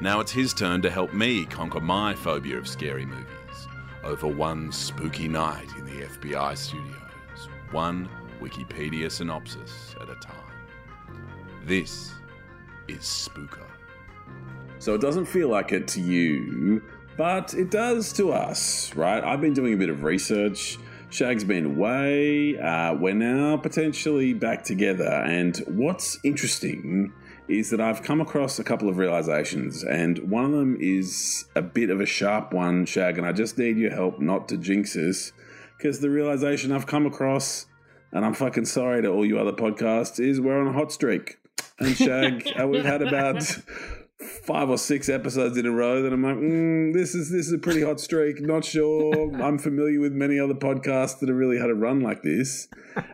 Now it's his turn to help me conquer my phobia of scary movies over one spooky night in the FBI studios, one Wikipedia synopsis at a time. This is Spooker. So it doesn't feel like it to you, but it does to us, right? I've been doing a bit of research. Shag's been away. Uh, we're now potentially back together. And what's interesting is that I've come across a couple of realizations, and one of them is a bit of a sharp one, Shag, and I just need your help not to jinx this. Because the realization I've come across, and I'm fucking sorry to all you other podcasts, is we're on a hot streak. And Shag, uh, we've had about five or six episodes in a row that I'm like, mm, this is this is a pretty hot streak. Not sure. I'm familiar with many other podcasts that have really had a run like this.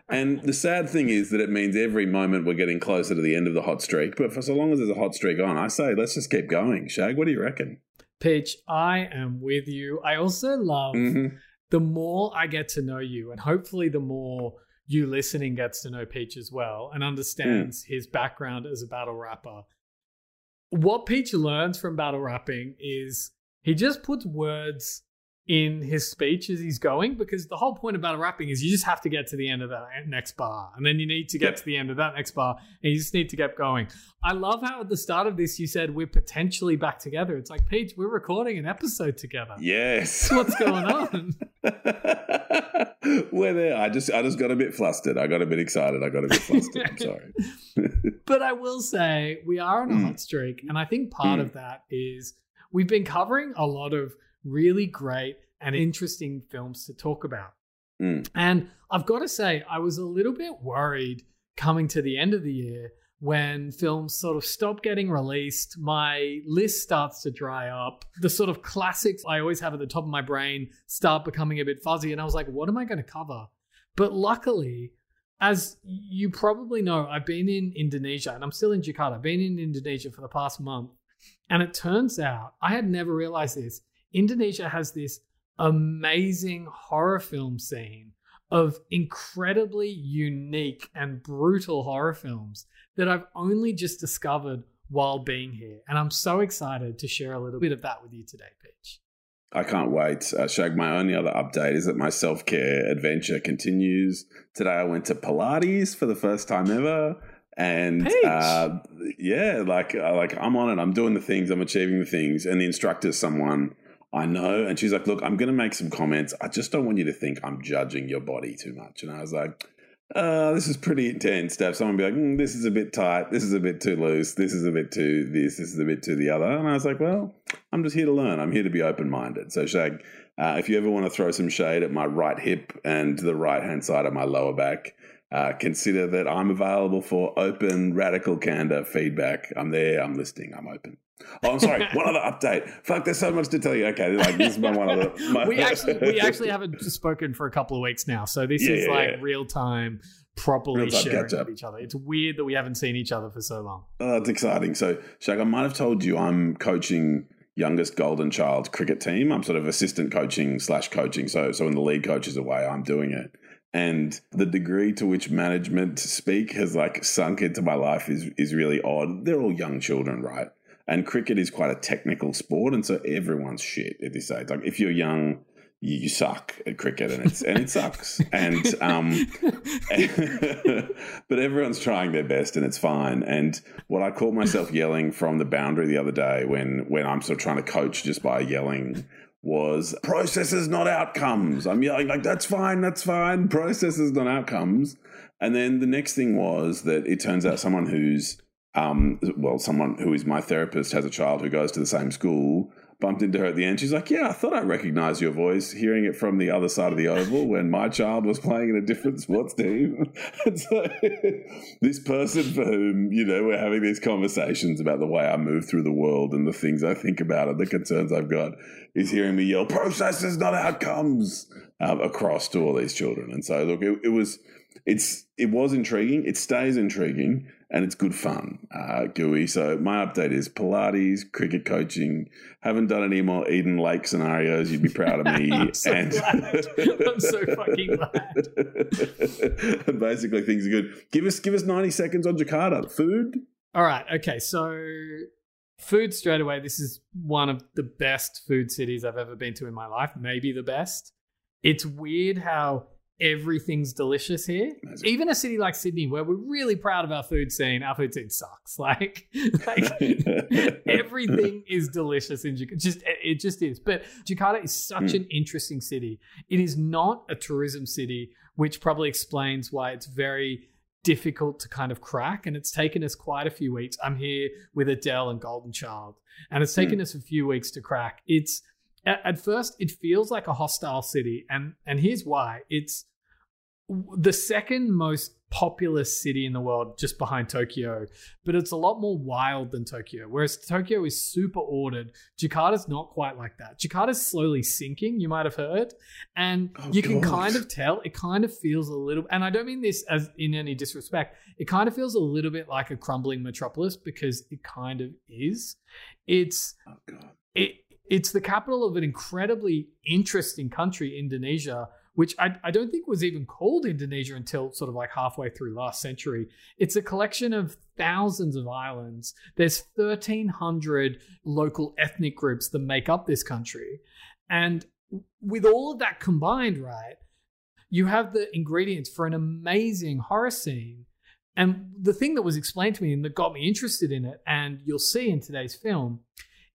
And the sad thing is that it means every moment we're getting closer to the end of the hot streak. But for so long as there's a hot streak on, I say let's just keep going. Shag, what do you reckon? Peach, I am with you. I also love Mhm. the more I get to know you, and hopefully the more you listening gets to know Peach as well and understands his background as a battle rapper. What Peach learns from battle rapping is he just puts words in his speech as he's going because the whole point about rapping is you just have to get to the end of that next bar and then you need to get to the end of that next bar and you just need to get going. I love how at the start of this you said we're potentially back together. It's like Peach, we're recording an episode together. Yes. What's going on? we're there. I just I just got a bit flustered. I got a bit excited. I got a bit flustered. I'm sorry. but I will say we are on a Mm. hot streak, and I think part Mm. of that is we've been covering a lot of really great and interesting films to talk about. Mm. And I've got to say, I was a little bit worried coming to the end of the year when films sort of stop getting released. My list starts to dry up. The sort of classics I always have at the top of my brain start becoming a bit fuzzy. And I was like, what am I going to cover? But luckily, as you probably know, I've been in Indonesia and I'm still in Jakarta. I've been in Indonesia for the past month. And it turns out, I had never realized this. Indonesia has this amazing horror film scene of incredibly unique and brutal horror films that I've only just discovered while being here. And I'm so excited to share a little bit of that with you today, Peach. I can't wait. Uh, Shag, my only other update is that my self care adventure continues. Today I went to Pilates for the first time ever. And uh, yeah, like uh, like I'm on it. I'm doing the things. I'm achieving the things. And the instructor's someone I know. And she's like, "Look, I'm going to make some comments. I just don't want you to think I'm judging your body too much." And I was like, uh, "This is pretty intense." To have someone be like, mm, "This is a bit tight. This is a bit too loose. This is a bit too this. This is a bit too the other." And I was like, "Well, I'm just here to learn. I'm here to be open minded." So, Shag, uh, if you ever want to throw some shade at my right hip and the right hand side of my lower back, uh, consider that I'm available for open, radical candor feedback. I'm there. I'm listening. I'm open. Oh, I'm sorry. one other update. Fuck, there's so much to tell you. Okay, like this is my one other. My, we actually we actually haven't spoken for a couple of weeks now, so this Yeah, is yeah, like yeah. real time, properly sharing with each other. It's weird that we haven't seen each other for so long. Oh, that's exciting. So, Shag, I might have told you I'm coaching youngest golden child cricket team. I'm sort of assistant coaching slash coaching. So, so when the lead coach is away, I'm doing it. And the degree to which management speak has like sunk into my life is is really odd. They're all young children, right? And cricket is quite a technical sport, and so everyone's shit at this age. Like if you're young, you, you suck at cricket, and it's and it sucks. And um, but everyone's trying their best and it's fine. And what I caught myself yelling from the boundary the other day when when I'm sort of trying to coach just by yelling was processes not outcomes. I'm yelling like that's fine, that's fine, processes not outcomes. And then the next thing was that it turns out someone who's um, well, someone who is my therapist has a child who goes to the same school, bumped into her at the end. She's like, "Yeah, I thought I recognized your voice, hearing it from the other side of the oval when my child was playing in a different sports team." and so, this person for whom you know we're having these conversations about the way I move through the world and the things I think about and the concerns I've got is hearing me yell "processes, not outcomes" um, across to all these children. And so, look, it, it was it's it was intriguing. It stays intriguing, and it's good fun. Uh, gooey. So my update is Pilates, cricket coaching. Haven't done any more Eden Lake scenarios. You'd be proud of me. I'm so and glad. I'm so fucking glad. and basically, things are good. Give us give us ninety seconds on Jakarta. Food. All right. Okay. So, food straight away. This is one of the best food cities I've ever been to in my life. Maybe the best. It's weird how everything's delicious here. Amazing. Even a city like Sydney, where we're really proud of our food scene, our food scene sucks. Like, like everything is delicious in Jakarta. Just it just is. But Jakarta is such Hmm. an interesting city. It is not a tourism city, which probably explains why it's very difficult to kind of crack. And it's taken us quite a few weeks. I'm here with Adele and Golden Child, and it's taken us a few weeks to crack. It's at, at first it feels like a hostile city, and and here's why. It's the second most populous city in the world just behind Tokyo, but it's a lot more wild than Tokyo. Whereas Tokyo is super ordered, Jakarta's not quite like that. Jakarta's slowly sinking, you might have heard, and Oh, you can God. kind of tell it kind of feels a little and I don't mean this as in any disrespect. It kind of feels a little bit like a crumbling metropolis because it kind of is. It's Oh God. it it's the capital of an incredibly interesting country, Indonesia, which I, I don't think was even called Indonesia until sort of like halfway through last century. It's a collection of thousands of islands. There's 1,300 local ethnic groups that make up this country. And with all of that combined, right, you have the ingredients for an amazing horror scene. And the thing that was explained to me and that got me interested in it, and you'll see in today's film,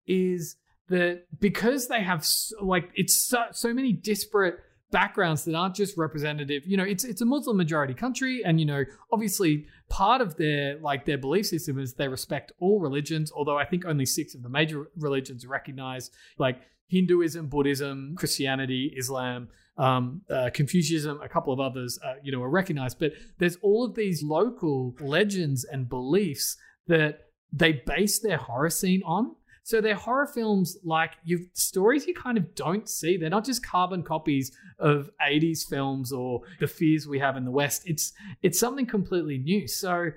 is that because they have so, like it's so, so many disparate backgrounds that aren't just representative you know it's it's a muslim majority country and you know obviously part of their like their belief system is they respect all religions although i think only six of the major religions are recognized like hinduism buddhism christianity islam um, uh, Confucianism, a couple of others, uh, you know, are recognized. But there's all of these local legends and beliefs that they base their horror scene on. So they're horror films like you stories you kind of don't see. They're not just carbon copies of 80s films or the fears we have in the West. It's it's something completely new. So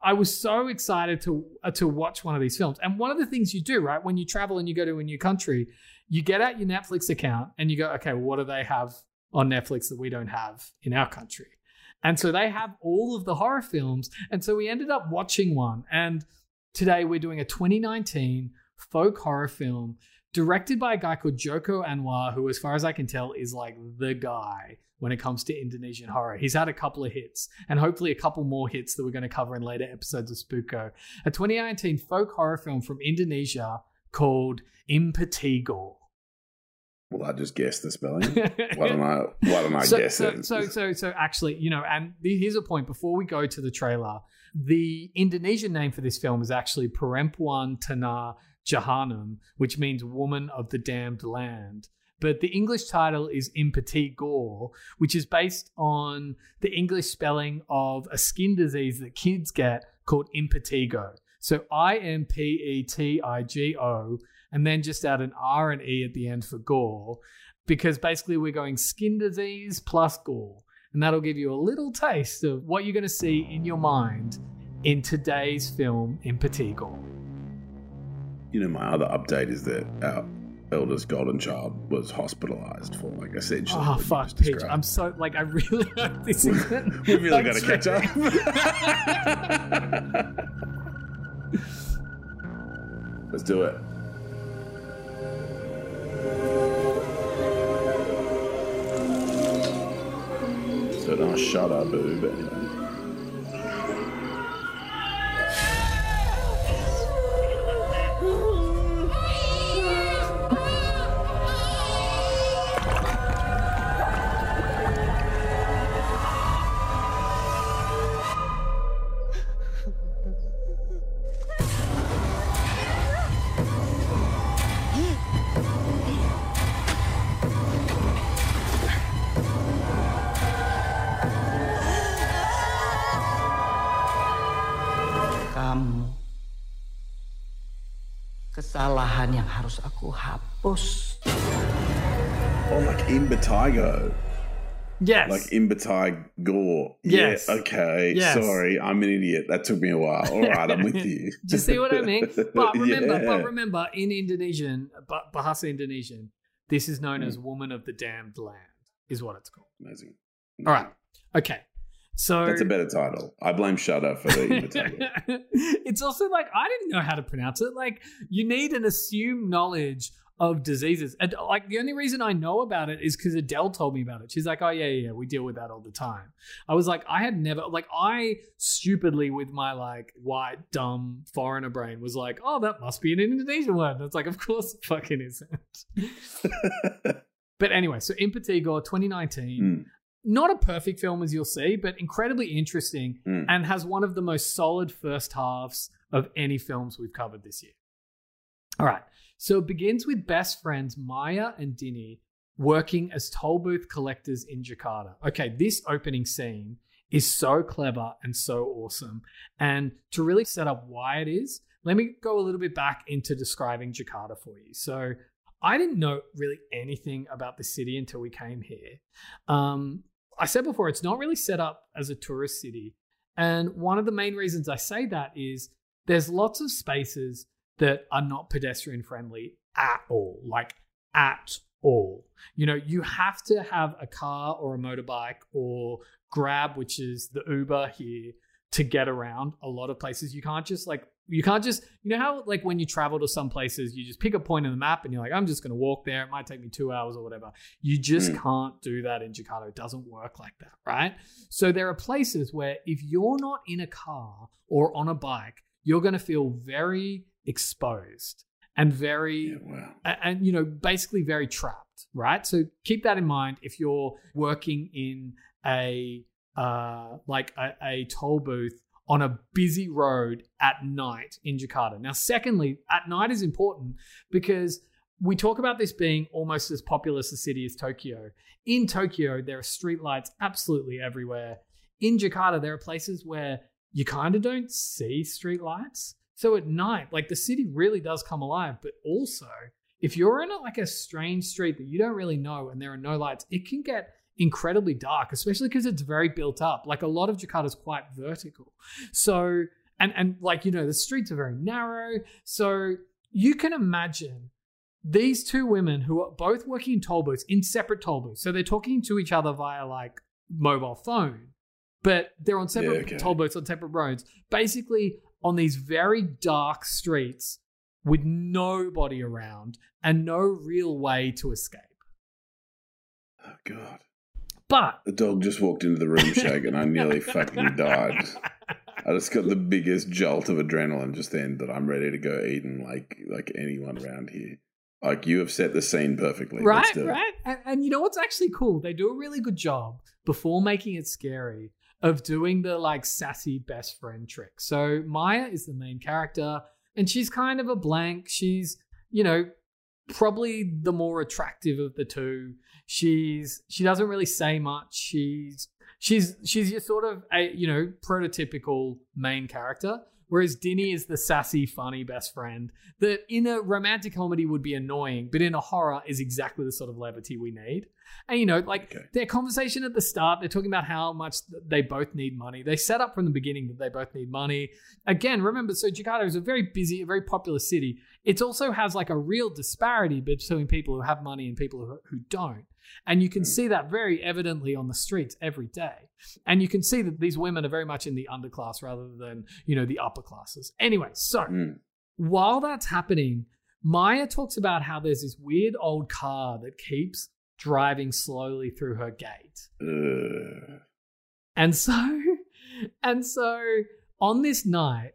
I was so excited to uh, to watch one of these films. And one of the things you do, right, when you travel and you go to a new country, you get out your Netflix account and you go, okay, what do they have on Netflix that we don't have in our country? And so they have all of the horror films. And so we ended up watching one. And today we're doing a 2019 folk horror film directed by a guy called Joko Anwar, who, as far as I can tell, is like the guy when it comes to Indonesian horror. He's had a couple of hits and hopefully a couple more hits that we're going to cover in later episodes of Spooko. A 2019 folk horror film from Indonesia called Impetigore. Well, I just guessed the spelling. Why don't I? Why don't I so, guess so, it? So, so, so, actually, you know, and here's a point before we go to the trailer. The Indonesian name for this film is actually Perempuan Tanah Jahanam, which means woman of the damned land. But the English title is Impetigore, which is based on the English spelling of a skin disease that kids get called impetigo. So I M P E T I G O, and then just add an R and E at the end for gore, because basically we're going skin disease plus gore. And that'll give you a little taste of what you're going to see in your mind in today's film, Impetigore. You know, my other update is that our eldest golden child was hospitalized for like essentially. Oh fuck, described. I'm so like I really hope this isn't. We've really got to catch up. Let's do it. So don't shut up, boob. Hapus. Oh, like Imbatigo. Yes. Like Imbatig Gore. Yes. Yeah, okay. Yes. Sorry, I'm an idiot. That took me a while. All right, I'm with you. Do you see what I mean? But remember, Yeah. but remember, in Indonesian, Bahasa Indonesian, this is known Hmm. as "woman of the damned land," is what it's called. Amazing. All right, okay. So That's a better title. I blame Shutter for the Imbatigo. it's also like I didn't know how to pronounce it. Like you need an assumed knowledge of diseases. And like the only reason I know about it is because Adele told me about it. She's like, "Oh yeah, yeah, yeah, we deal with that all the time." I was like, I had never like I stupidly with my like white dumb foreigner brain was like, "Oh, that must be an Indonesian word." It's like, of course, it fucking isn't. but anyway, so Impetigo 2019 Mm, not a perfect film as you'll see, but incredibly interesting mm. and has one of the most solid first halves of any films we've covered this year. All right. So it begins with best friends Maya and Dini working as toll booth collectors in Jakarta. Okay, this opening scene is so clever and so awesome. And to really set up why it is, let me go a little bit back into describing Jakarta for you. So I didn't know really anything about the city until we came here. Um, I said before, it's not really set up as a tourist city. And one of the main reasons I say that is there's lots of spaces that are not pedestrian friendly at all, like at all. You know, you have to have a car or a motorbike or Grab, which is the Uber here, to get around a lot of places. You can't just like, you can't just, you know how like when you travel to some places, you just pick a point in the map and you're like, I'm just going to walk there. It might take me two hours or whatever. You just Mm. can't do that in Jakarta. It doesn't work like that, right? So there are places where if you're not in a car or on a bike, you're going to feel very exposed and very Yeah, wow. and you know basically very trapped right so keep that in mind if you're working in a uh like a, a toll booth on a busy road at night in jakarta. Now secondly at night is important because we talk about this being almost as populous a city as tokyo. In tokyo there are streetlights absolutely everywhere. In jakarta there are places where you kind of don't see streetlights. So at night, like the city really does come alive, but also if you're in a, like a strange street that you don't really know and there are no lights, it can get incredibly dark, especially because it's very built up. Like a lot of Jakarta is quite vertical. So and and like you know the streets are very narrow. So you can imagine these two women who are both working in toll booths in separate toll booths. So they're talking to each other via like mobile phone, but they're on separate Yeah, okay. toll booths on separate roads. Basically on these very dark streets with nobody around and no real way to escape. Oh, God. But The dog just walked into the room, Shag, and I nearly fucking died. I just got the biggest jolt of adrenaline just then that I'm ready to go eating like like anyone around here. Like you have set the scene perfectly. Right, right. And, and you know what's actually cool? They do a really good job before making it scary of doing the like sassy best friend trick. So Maya is the main character, and she's kind of a blank. She's, you know, probably the more attractive of the two. She's she doesn't really say much. She's she's she's your sort of a you know prototypical main character. Whereas Dini is the sassy, funny best friend that in a romantic comedy would be annoying, but in a horror is exactly the sort of levity we need. And you know, like Okay. their conversation at the start, they're talking about how much they both need money. They set up from the beginning that they both need money. Again, remember, so Jakarta is a very busy, a very popular city. It also has like a real disparity between people who have money and people who, who don't. And you can see that very evidently on the streets every day. And you can see that these women are very much in the underclass rather than, you know, the upper classes. Anyway, so Mm. while that's happening, Maya talks about how there's this weird old car that keeps driving slowly through her gate. Ugh. And so, and so on this night,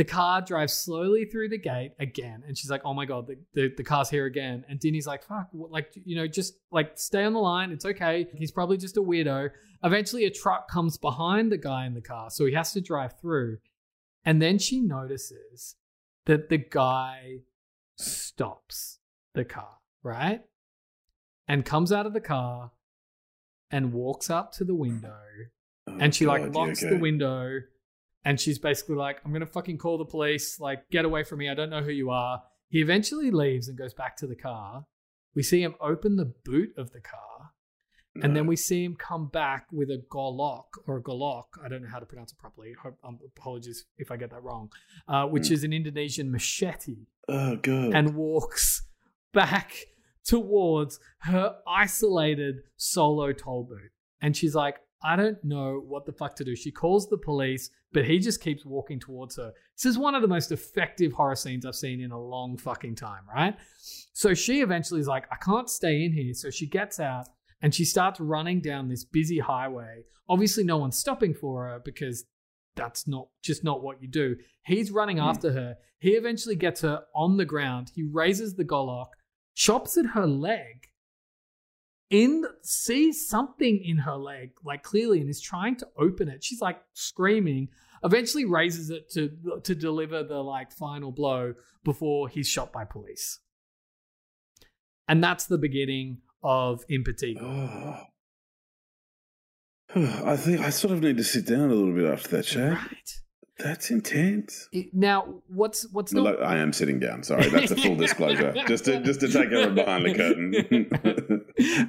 the car drives slowly through the gate again. And she's like, oh my God, the, the, the car's here again. And Dini's like, fuck, what- like, you know, just like stay on the line. It's okay. He's probably just a weirdo. Eventually, a truck comes behind the guy in the car. So he has to drive through. And then she notices that the guy stops the car, right? And comes out of the car and walks up to the window Oh, and she like God, yeah, locks okay. the window and she's basically like i'm gonna fucking call the police like get away from me i don't know who you are He eventually leaves and goes back to the car. We see him open the boot of the car, and then we see him come back with a golok or a golok. I don't know how to pronounce it properly. Um, apologies if I get that wrong. Uh, which Mm. is an Indonesian machete, Oh god. and walks back towards her isolated solo toll booth. And she's like, I don't know what the fuck to do. She calls the police, but he just keeps walking towards her. This is one of the most effective horror scenes I've seen in a long fucking time, right? So she eventually is like, I can't stay in here. So she gets out and she starts running down this busy highway. Obviously, no one's stopping for her because that's not just not what you do. He's running Hmm. after her. He eventually gets her on the ground. He raises the golok, chops at her leg, in sees something in her leg, like clearly, and is trying to open it. She's like screaming. Eventually raises it to to deliver the like final blow before he's shot by police. And that's the beginning of Impetigore. I think I sort of need to sit down a little bit after that, Shag. Right. That's intense. Now, what's what's Well, not look, I am sitting down. Sorry, that's a full disclosure. just to just to take everyone behind the curtain.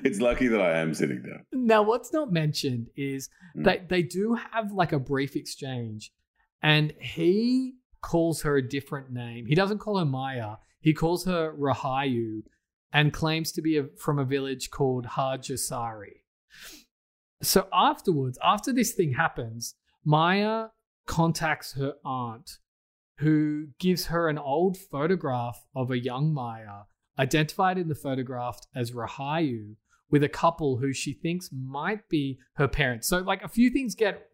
it's lucky that I am sitting down. now what's not mentioned is Mm. that they do have like a brief exchange, and he calls her a different name. He doesn't call her Maya. He calls her Rahayu, and claims to be a, from a village called Harjosari. So afterwards, after this thing happens, Maya contacts her aunt, who gives her an old photograph of a young Maya, identified in the photograph as Rahayu, with a couple who she thinks might be her parents. So, like, a few things get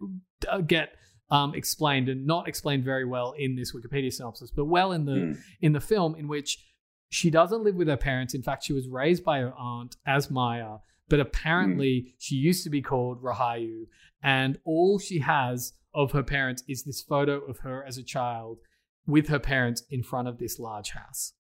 uh, get um, explained and not explained very well in this Wikipedia synopsis, but well in the Mm. in the film, in which she doesn't live with her parents. In fact, she was raised by her aunt as Maya, but apparently she used to be called Rahayu, and all she has of her parents is this photo of her as a child with her parents in front of this large house.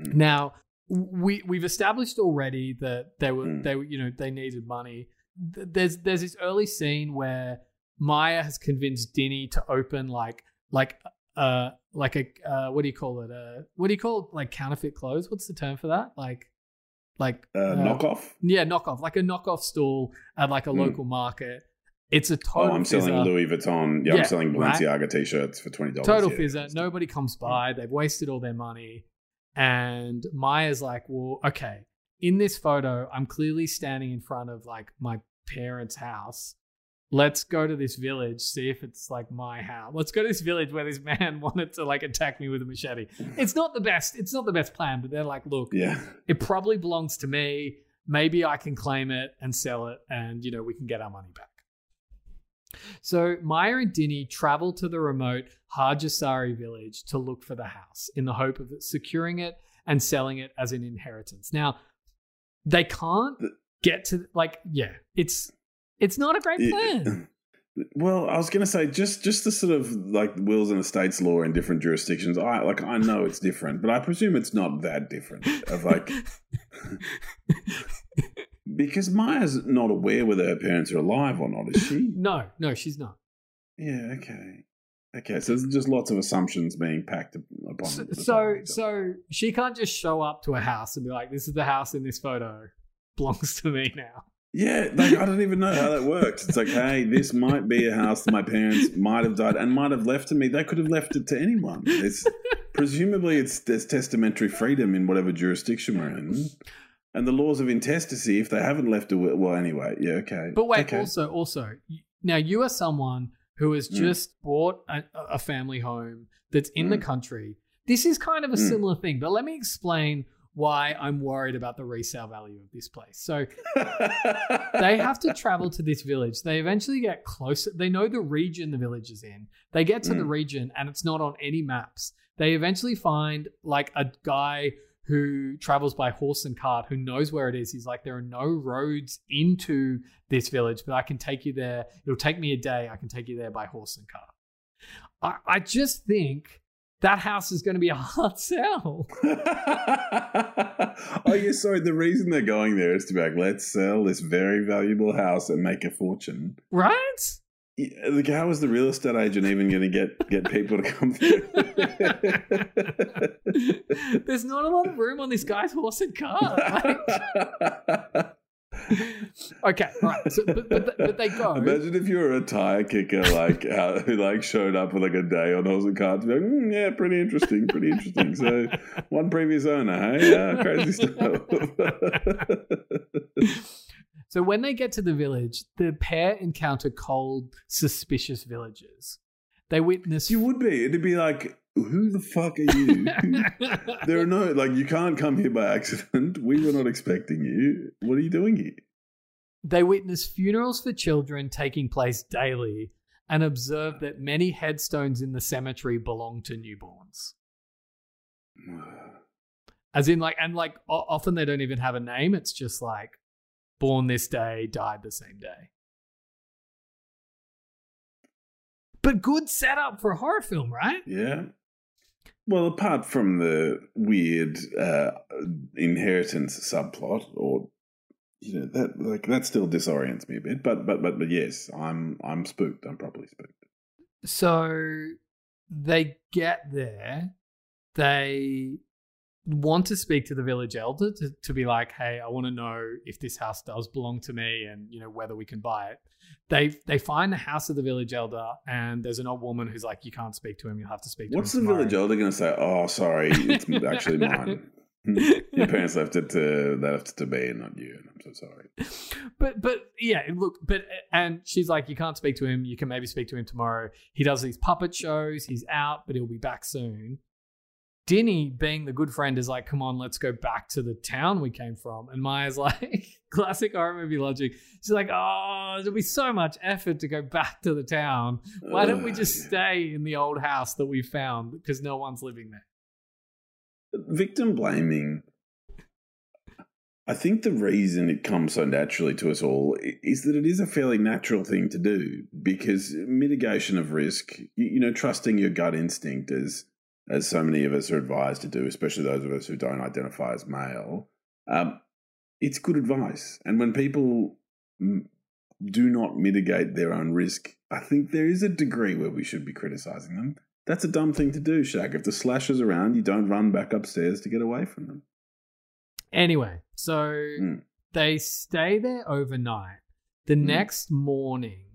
Mm. Now, we we've established already that they were Mm. they were you know they needed money. There's there's this early scene where Maya has convinced Dini to open like like uh like a uh what do you call it uh what do you call like counterfeit clothes? What's the term for that? Like like Uh, knockoff. yeah, knockoff, like a knockoff stall at like a Hmm. local market. It's a Oh, total I'm selling fizzer. Louis Vuitton. Yeah, Yeah, I'm selling right. Balenciaga t-shirts for twenty dollars. total yeah. fizzer. Nobody comes by. They've wasted all their money. And Maya's like, well, okay, in this photo, I'm clearly standing in front of like my parents' house. Let's go to this village, see if it's like my house. Let's go to this village where this man wanted to like attack me with a machete. It's not the best. It's not the best plan, but they're like, look, Yeah. it probably belongs to me. Maybe I can claim it and sell it, and you know we can get our money back. So Maya and Dini travel to the remote Harjosari village to look for the house in the hope of securing it and selling it as an inheritance. Now, they can't get to like yeah, it's it's not a great plan. Well, I was going to say just just the sort of like wills and estates law in different jurisdictions. I like I know it's different, but I presume it's not that different. Of like because Maya's not aware whether her parents are alive or not, is she? no, no, she's not. Yeah. Okay. Okay. So there's just lots of assumptions being packed upon. So, so, so she can't just show up to a house and be like, "This is the house in this photo, belongs to me now." Yeah, like I don't even know how that works. It's like, hey, this might be a house that my parents might have died and might have left to me. They could have left it to anyone. It's presumably it's there's testamentary freedom in whatever jurisdiction we're in, and the laws of intestacy. If they haven't left a will, well, anyway, yeah, okay. But wait, okay. also, also, now you are someone who has Mm. just bought a, a family home that's in the Mm. country. This is kind of a Mm. similar thing, but let me explain why I'm worried about the resale value of this place. So they have to travel to this village. They eventually get closer. They know the region the village is in. They get to the Mm. region and it's not on any maps. They eventually find like a guy who travels by horse and cart who knows where it is. He's like, there are no roads into this village, but I can take you there. It'll take me a day. I can take you there by horse and cart. I, I just think that house is going to be a hard sell. oh, yeah. Sorry. The reason they're going there is to be like, let's sell this very valuable house and make a fortune. Right? Yeah, Like, how is the real estate agent even going to get get people to come through? There's not a lot of room on this guy's horse and cart. Like- okay, right. So, but, but, but they go. Imagine if you were a tire kicker, like uh, who like showed up with like a day on horse and carts. Be like, mm, yeah, pretty interesting, pretty interesting. So one previous owner, hey, yeah, crazy stuff. So when they get to the village, the pair encounter cold, suspicious villagers. They witness. you would be. It'd be like, who the fuck are you? there are no like, you can't come here by accident. We were not expecting you. What are you doing here? they witness funerals for children taking place daily and observe that many headstones in the cemetery belong to newborns. As in, like, and like, often they don't even have a name. It's just like, born this day, died the same day. But good setup for a horror film, right? Yeah. Well, apart from the weird uh, inheritance subplot, or you know that like that still disorients me a bit. But but but but yes, I'm I'm spooked. I'm properly spooked. So they get there. They want to speak to the village elder to, to be like, hey, I want to know if this house does belong to me and you know whether we can buy it. They they find the house of the village elder and there's an old woman who's like, You can't speak to him, you'll have to speak to What's the him. tomorrow." village elder going to say? Oh, sorry, it's actually mine. Hmm. Your parents left it to they left it to me and not you, and I'm so sorry. but but yeah, look, but and she's like, you can't speak to him. You can maybe speak to him tomorrow. He does these puppet shows. He's out, but he'll be back soon. Dini, being the good friend, is like, come on, let's go back to the town we came from. And Maya's like, classic horror movie logic. She's like, oh, there'll be so much effort to go back to the town. Why don't we just stay in the old house that we found because no one's living there? victim blaming i think the reason it comes so naturally to us all is that it is a fairly natural thing to do because mitigation of risk you, know trusting your gut instinct as as so many of us are advised to do especially those of us who don't identify as male um, it's good advice and when people mm, do not mitigate their own risk i think there is a degree where we should be criticizing them that's a dumb thing to do, Shag. If the slasher's around, you don't run back upstairs to get away from them. Anyway, so Hmm. they stay there overnight. The Hmm. next morning,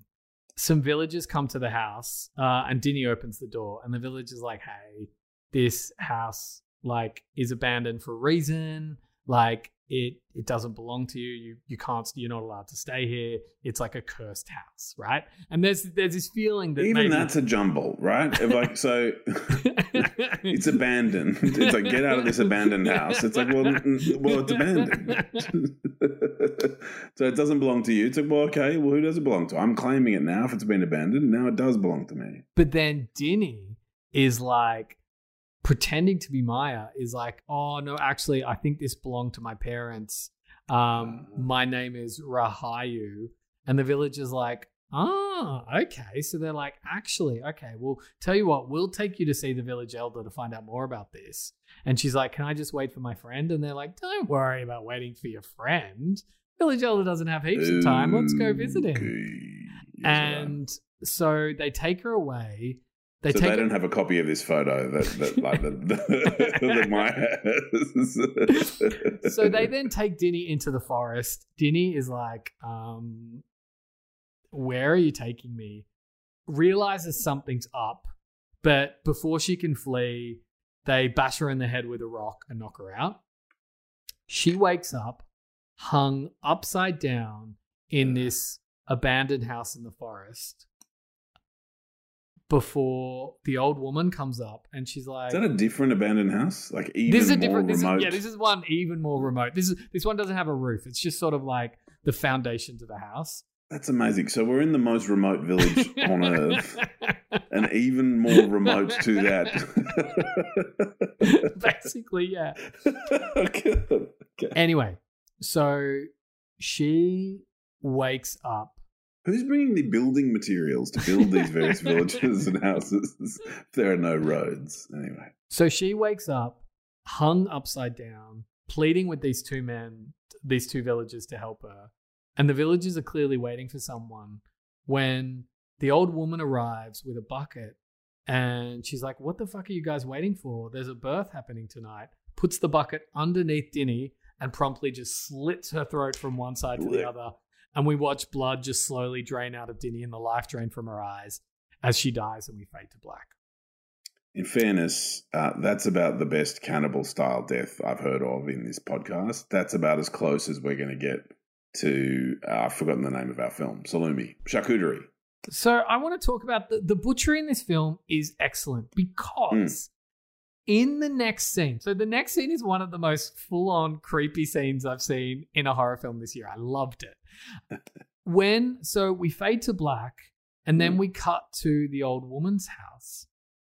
some villagers come to the house, uh, and Dini opens the door, and the villager's like, "Hey, this house like is abandoned for a reason. Like it it doesn't belong to you. You you can't. You're not allowed to stay here. It's like a cursed house, right? And there's there's this feeling that Even maybe- that's a jumble, right? Like so, it's abandoned. It's like get out of this abandoned house. It's like well, well, it's abandoned. so it doesn't belong to you. It's like well, okay, well, who does it belong to? I'm claiming it now. If it's been abandoned, now it does belong to me. But then Dini is like pretending to be Maya, is like, oh no, actually, I think this belonged to my parents. Um, my name is Rahayu. And the village is like, ah, okay. So they're like, actually, okay, well, tell you what, we'll take you to see the village elder to find out more about this. And she's like, can I just wait for my friend? And they're like, don't worry about waiting for your friend. Village elder doesn't have heaps of time. Let's go visit him. Okay. And so they take her away. They so take they don't have a copy of this photo that, that like that Maya has. so they then take Dini into the forest. Dini is like, um, where are you taking me? Realizes something's up, but before she can flee, they bash her in the head with a rock and knock her out. She wakes up, hung upside down in this abandoned house in the forest. Before the old woman comes up and she's like, Is that a different abandoned house? Like even this is a more different. This is, yeah, this is one even more remote. This is this one doesn't have a roof. It's just sort of like the foundations of a house. That's amazing. So we're in the most remote village on earth, and even more remote to that. Basically, yeah. okay. okay. Anyway, so she wakes up. Who's bringing the building materials to build these various villages and houses? there are no roads. Anyway. So she wakes up, hung upside down, pleading with these two men, these two villagers to help her. And the villagers are clearly waiting for someone when the old woman arrives with a bucket and she's like, What the fuck are you guys waiting for? There's a birth happening tonight. Puts the bucket underneath Dini and promptly just slits her throat from one side to the other. And we watch blood just slowly drain out of Dini and the life drain from her eyes as she dies and we fade to black. In fairness, uh, that's about the best cannibal style death I've heard of in this podcast. That's about as close as we're going to get to. Uh, I've forgotten the name of our film, Salumi, Charcuterie. So I want to talk about the, the butchery in this film is excellent because in the next scene, so the next scene is one of the most full on creepy scenes I've seen in a horror film this year. I loved it. when so we fade to black and then Mm. we cut to the old woman's house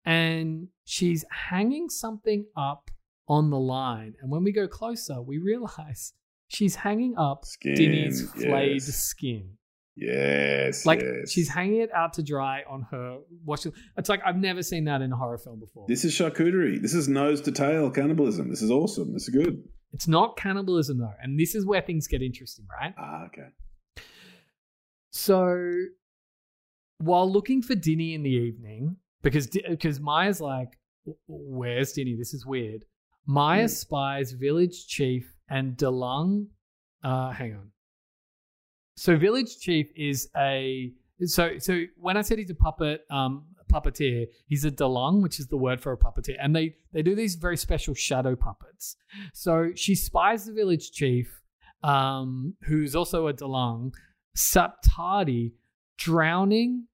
and she's hanging something up on the line. And when we go closer, we realize she's hanging up Skin. Dini's flayed yes. skin. Yes. Like yes. she's hanging it out to dry on her watch. It's like I've never seen that in a horror film before. This is charcuterie. This is nose to tail cannibalism. This is awesome. This is good. it's not cannibalism though, and this is where things get interesting, right? Ah, okay. So while looking for Dini in the evening, because because Maya's like, "Where's Dini? This is weird." Maya Hmm. spies village chief and dalang. Uh, hang on. So village chief is a so so when I said he's a puppet um puppeteer, he's a dalang, which is the word for a puppeteer, and they they do these very special shadow puppets. So she spies the village chief, um, who's also a dalang, Saptadi, drowning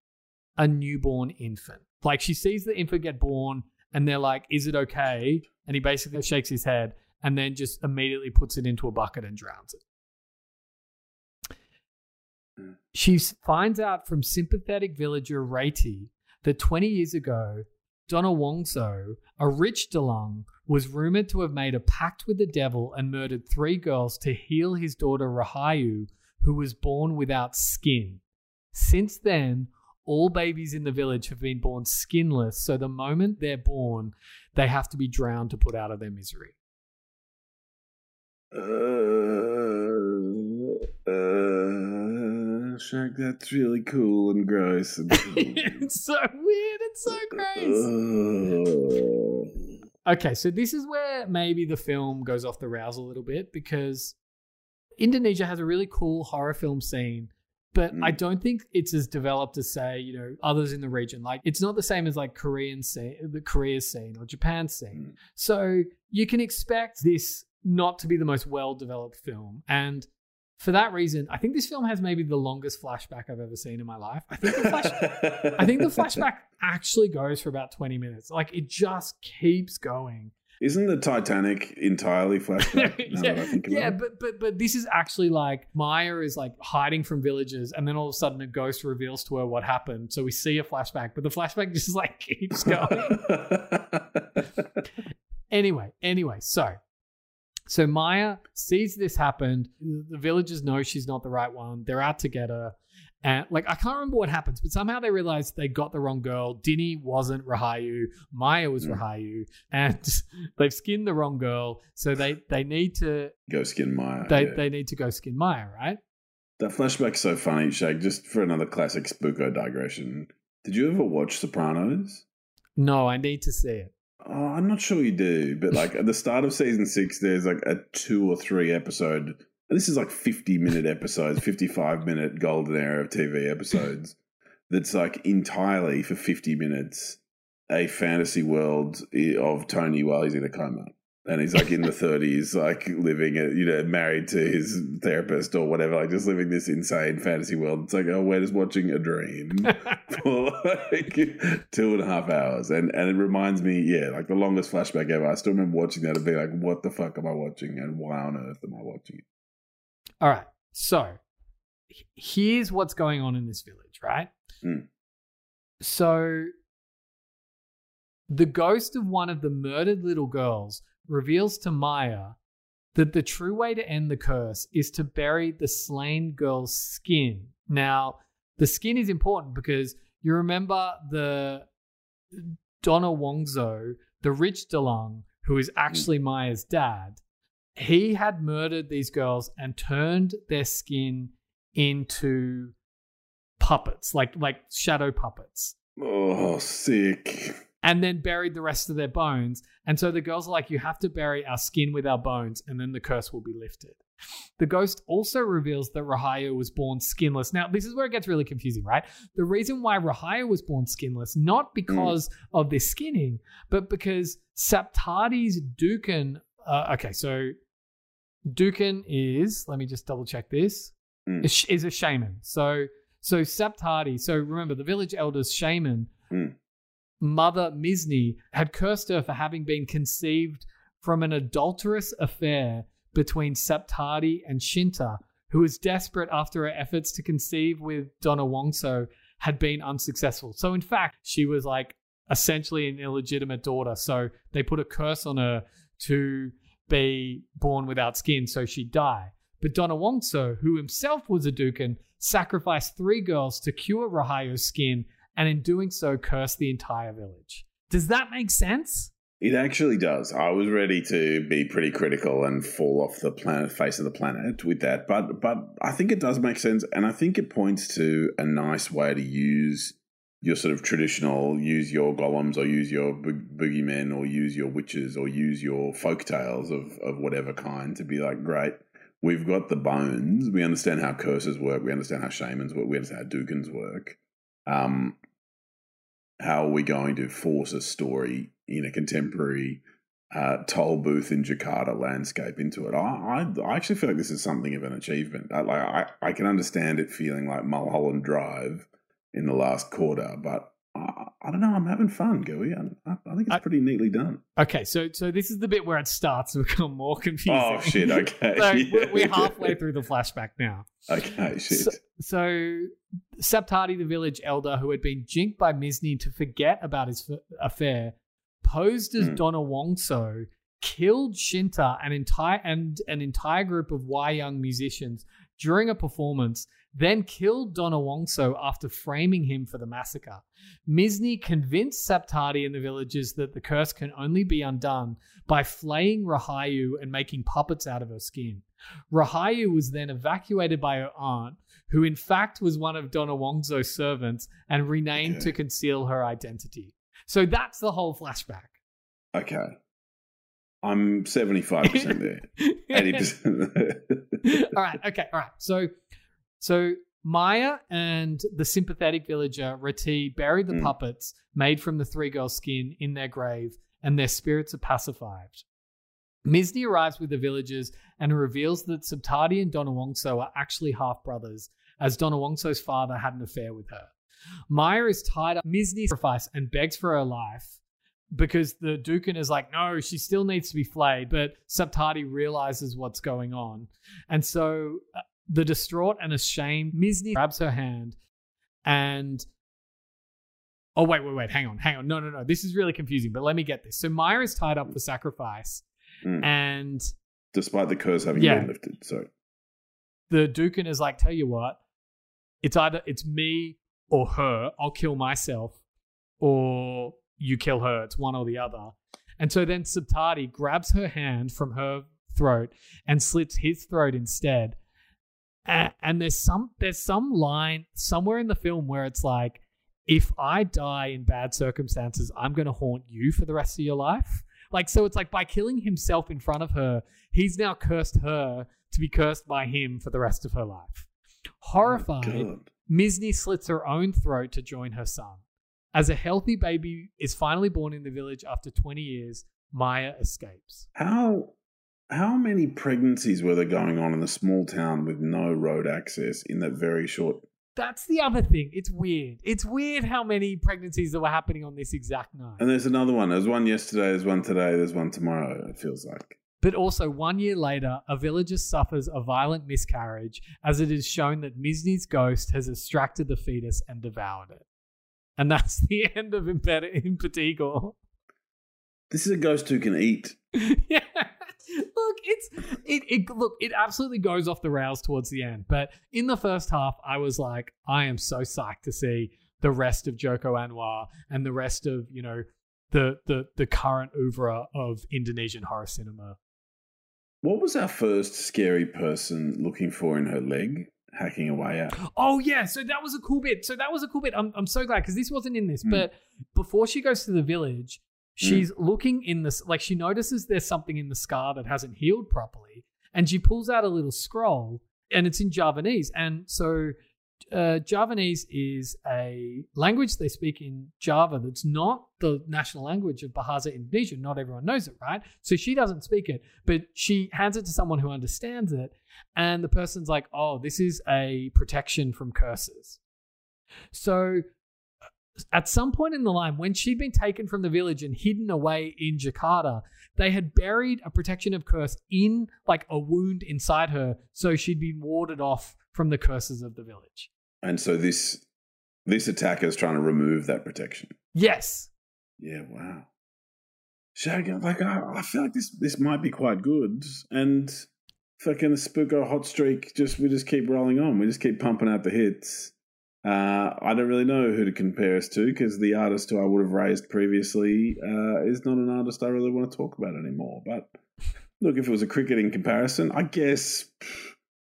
a newborn infant. Like she sees the infant get born, and they're like, "Is it okay?" And he basically shakes his head, and then just immediately puts it into a bucket and drowns it. She finds out from sympathetic villager Ratih that 20 years ago, Donowongso, a rich dalang, was rumored to have made a pact with the devil and murdered three girls to heal his daughter Rahayu, who was born without skin. Since then, all babies in the village have been born skinless, so the moment they're born, they have to be drowned to put out of their misery. Uh, Shag, that's really cool and gross. And it's so weird. It's so gross. Uh, Okay, so this is where maybe the film goes off the rails a little bit because Indonesia has a really cool horror film scene, but Mm. I don't think it's as developed as say, you know, others in the region. Like it's not the same as like Korean scene, the Korea scene or Japan scene. Mm. So you can expect this not to be the most well-developed film. And for that reason, I think this film has maybe the longest flashback I've ever seen in my life. I think the flash I think the flashback actually goes for about 20 minutes. Like it just keeps going. Isn't the Titanic entirely flashback? yeah, that I think about yeah but but but this is actually like Maya is like hiding from villagers, and then all of a sudden a ghost reveals to her what happened. So we see a flashback, but the flashback just like keeps going. anyway, anyway, so so Maya sees this happen. The villagers know she's not the right one. They're out to get her. And like I can't remember what happens, but somehow they realize they got the wrong girl. Dini wasn't Rahayu. Maya was Mm. Rahayu. And they've skinned the wrong girl. So they they need to Go skin Maya. they yeah. they need to go skin Maya, right? That flashback's so funny, Shag. Just for another classic spooko digression. Did you ever watch Sopranos? No, I need to see it. Oh, I'm not sure you do, but like at the start of season six, there's like a two or three episode. This is like 50 minute episodes, 55 minute golden era of TV episodes. that's like entirely for 50 minutes a fantasy world eh, of Tony while he's in a coma. And he's like in the 30s, like living, it, you know, married to his therapist or whatever, like just living this insane fantasy world. It's like, oh, we're just watching a dream for like two and a half hours. And and it reminds me, yeah, like the longest flashback ever. I still remember watching that and being like, what the fuck am I watching? And why on earth am I watching it? All right. So here's what's going on in this village, right? Mm. So the ghost of one of the murdered little girls reveals to Maya that the true way to end the curse is to bury the slain girl's skin. Now, the skin is important because you remember the Donowongso, the rich dalang, who is actually Maya's dad he had murdered these girls and turned their skin into puppets, like like shadow puppets. Oh, sick. And then buried the rest of their bones. And so the girls are like, You have to bury our skin with our bones, and then the curse will be lifted. The ghost also reveals that Rahayu was born skinless. Now, this is where it gets really confusing, right? The reason why Rahayu was born skinless, not because mm. of this skinning, but because Saptadi's Dukun. Uh, okay, so Dukun is, let me just double check this, mm. is, a shaman. So, so Saptati, so remember the village elder's shaman, mm. Mother Misni, had cursed her for having been conceived from an adulterous affair between Saptadi and Shinta, who was desperate after her efforts to conceive with Donowongso had been unsuccessful. So, in fact, she was like essentially an illegitimate daughter. So, they put a curse on her to be born without skin, so she'd die. But Donowongso, who himself was a Dukun, sacrificed three girls to cure Rahayu's skin and in doing so curse the entire village. Does that make sense? It actually does. I was ready to be pretty critical and fall off the planet face of the planet with that, but but I think it does make sense, and I think it points to a nice way to use your sort of traditional use your golems or use your bo- boogeymen or use your witches or use your folk tales of of whatever kind to be like great. We've got the bones. We understand how curses work. We understand how shamans work. We understand how dukuns work. Um, how are we going to force a story in a contemporary uh, toll booth in Jakarta landscape into it? I, I, I actually feel like this is something of an achievement. I, like I, I can understand it feeling like Mulholland Drive in the last quarter, but I, don't know. I'm having fun, Gooey. I, I think it's pretty neatly done. Okay, so so this is the bit where it starts to become more confusing. Oh shit! Okay, so yeah, we're halfway through the flashback now. Okay, shit. So, so Saptadi, the village elder who had been jinked by Misni to forget about his f- affair, posed as mm. Donowongso, killed Shinta an entire and an entire group of Wayang musicians during a performance, then killed Donowongso after framing him for the massacre. Misni convinced Saptadi and the villagers that the curse can only be undone by flaying Rahayu and making puppets out of her skin. Rahayu was then evacuated by her aunt, who in fact was one of Donowongso's servants, and renamed okay. to conceal her identity. So that's the whole flashback. Okay. I'm 75% there. 80%. all right. Okay. All right. So, so Maya and the sympathetic villager Ratih bury the mm. puppets made from the three girls' skin in their grave, and their spirits are pacified. Misni arrives with the villagers and reveals that Saptadi and Donowongso are actually half brothers, as Donowongso's father had an affair with her. Maya is tied up Misni sacrifice and begs for her life because the Dukun is like, no, she still needs to be flayed. But Saptadi realizes what's going on. And so uh, the distraught and ashamed Misni grabs her hand and. Oh, wait, wait, wait. Hang on, hang on. No, no, no. This is really confusing, but let me get this. So Maya is tied up for sacrifice. Mm. And. Despite the curse having yeah, been lifted. So. The Dukun is like, tell you what, it's either it's me or her. I'll kill myself. Or you kill her. It's one or the other. And so then Saptadi grabs her hand from her throat and slits his throat instead. And, and there's some there's some line somewhere in the film where it's like, if I die in bad circumstances, I'm going to haunt you for the rest of your life. Like so, it's like by killing himself in front of her, he's now cursed her to be cursed by him for the rest of her life. Horrified, oh Misni slits her own throat to join her son. As a healthy baby is finally born in the village after 20 years, Maya escapes. How how many pregnancies were there going on in the small town with no road access in that very short that's the other thing. It's weird. It's weird how many pregnancies that were happening on this exact night. And there's another one. There's one yesterday, there's one today, there's one tomorrow, it feels like. But also, one year later, a villager suffers a violent miscarriage as it is shown that Misni's ghost has extracted the fetus and devoured it. And that's the end of Impetigore. This is a ghost who can eat. yeah. Look, it's it, it look, it absolutely goes off the rails towards the end. But in the first half, I was like, I am so psyched to see the rest of Joko Anwar and the rest of, you know, the the the current oeuvre of Indonesian horror cinema. What was our first scary person looking for in her leg? hacking away at. Oh yeah, so that was a cool bit. So that was a cool bit. I'm I'm so glad because this wasn't in this. Mm. But before she goes to the village, she's looking in this like she notices there's something in the scar that hasn't healed properly, and she pulls out a little scroll, and it's in Javanese. And so uh, Javanese is a language they speak in Java that's not the national language of Bahasa Indonesia. Not everyone knows it, right? So she doesn't speak it, but she hands it to someone who understands it. And the person's like, oh, this is a protection from curses. So at some point in the line, when she'd been taken from the village and hidden away in Jakarta, they had buried a protection of curse in like a wound inside her. So she'd been warded off from the curses of the village. And so this this attacker is trying to remove that protection. Yes. Yeah, wow. Shag, like I, I feel like this this might be quite good, and fucking the Spooko hot streak. Just we just keep rolling on. We just keep pumping out the hits. Uh, I don't really know who to compare us to because the artist who I would have raised previously uh, is not an artist I really want to talk about anymore. But look, if it was a cricketing comparison, I guess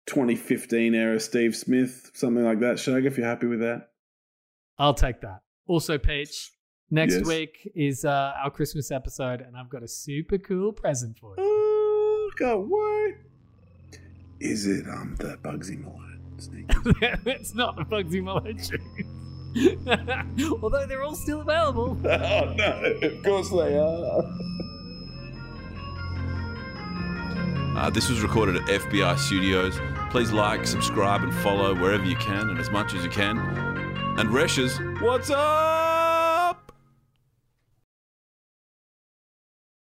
2015 era Steve Smith, something like that. Shag, if you're happy with that. I'll take that. Also, Peach, next Yes. week is uh, our Christmas episode, and I've got a super cool present for you. Oh, can't wait. Is it um the Bugsy Malone sneak? it's not the Bugsy Malone shoes. Although they're all still available. oh no, of course they are. Uh, this was recorded at FBI Studios. Please like, subscribe, and follow wherever you can and as much as you can. And Reshes, what's up?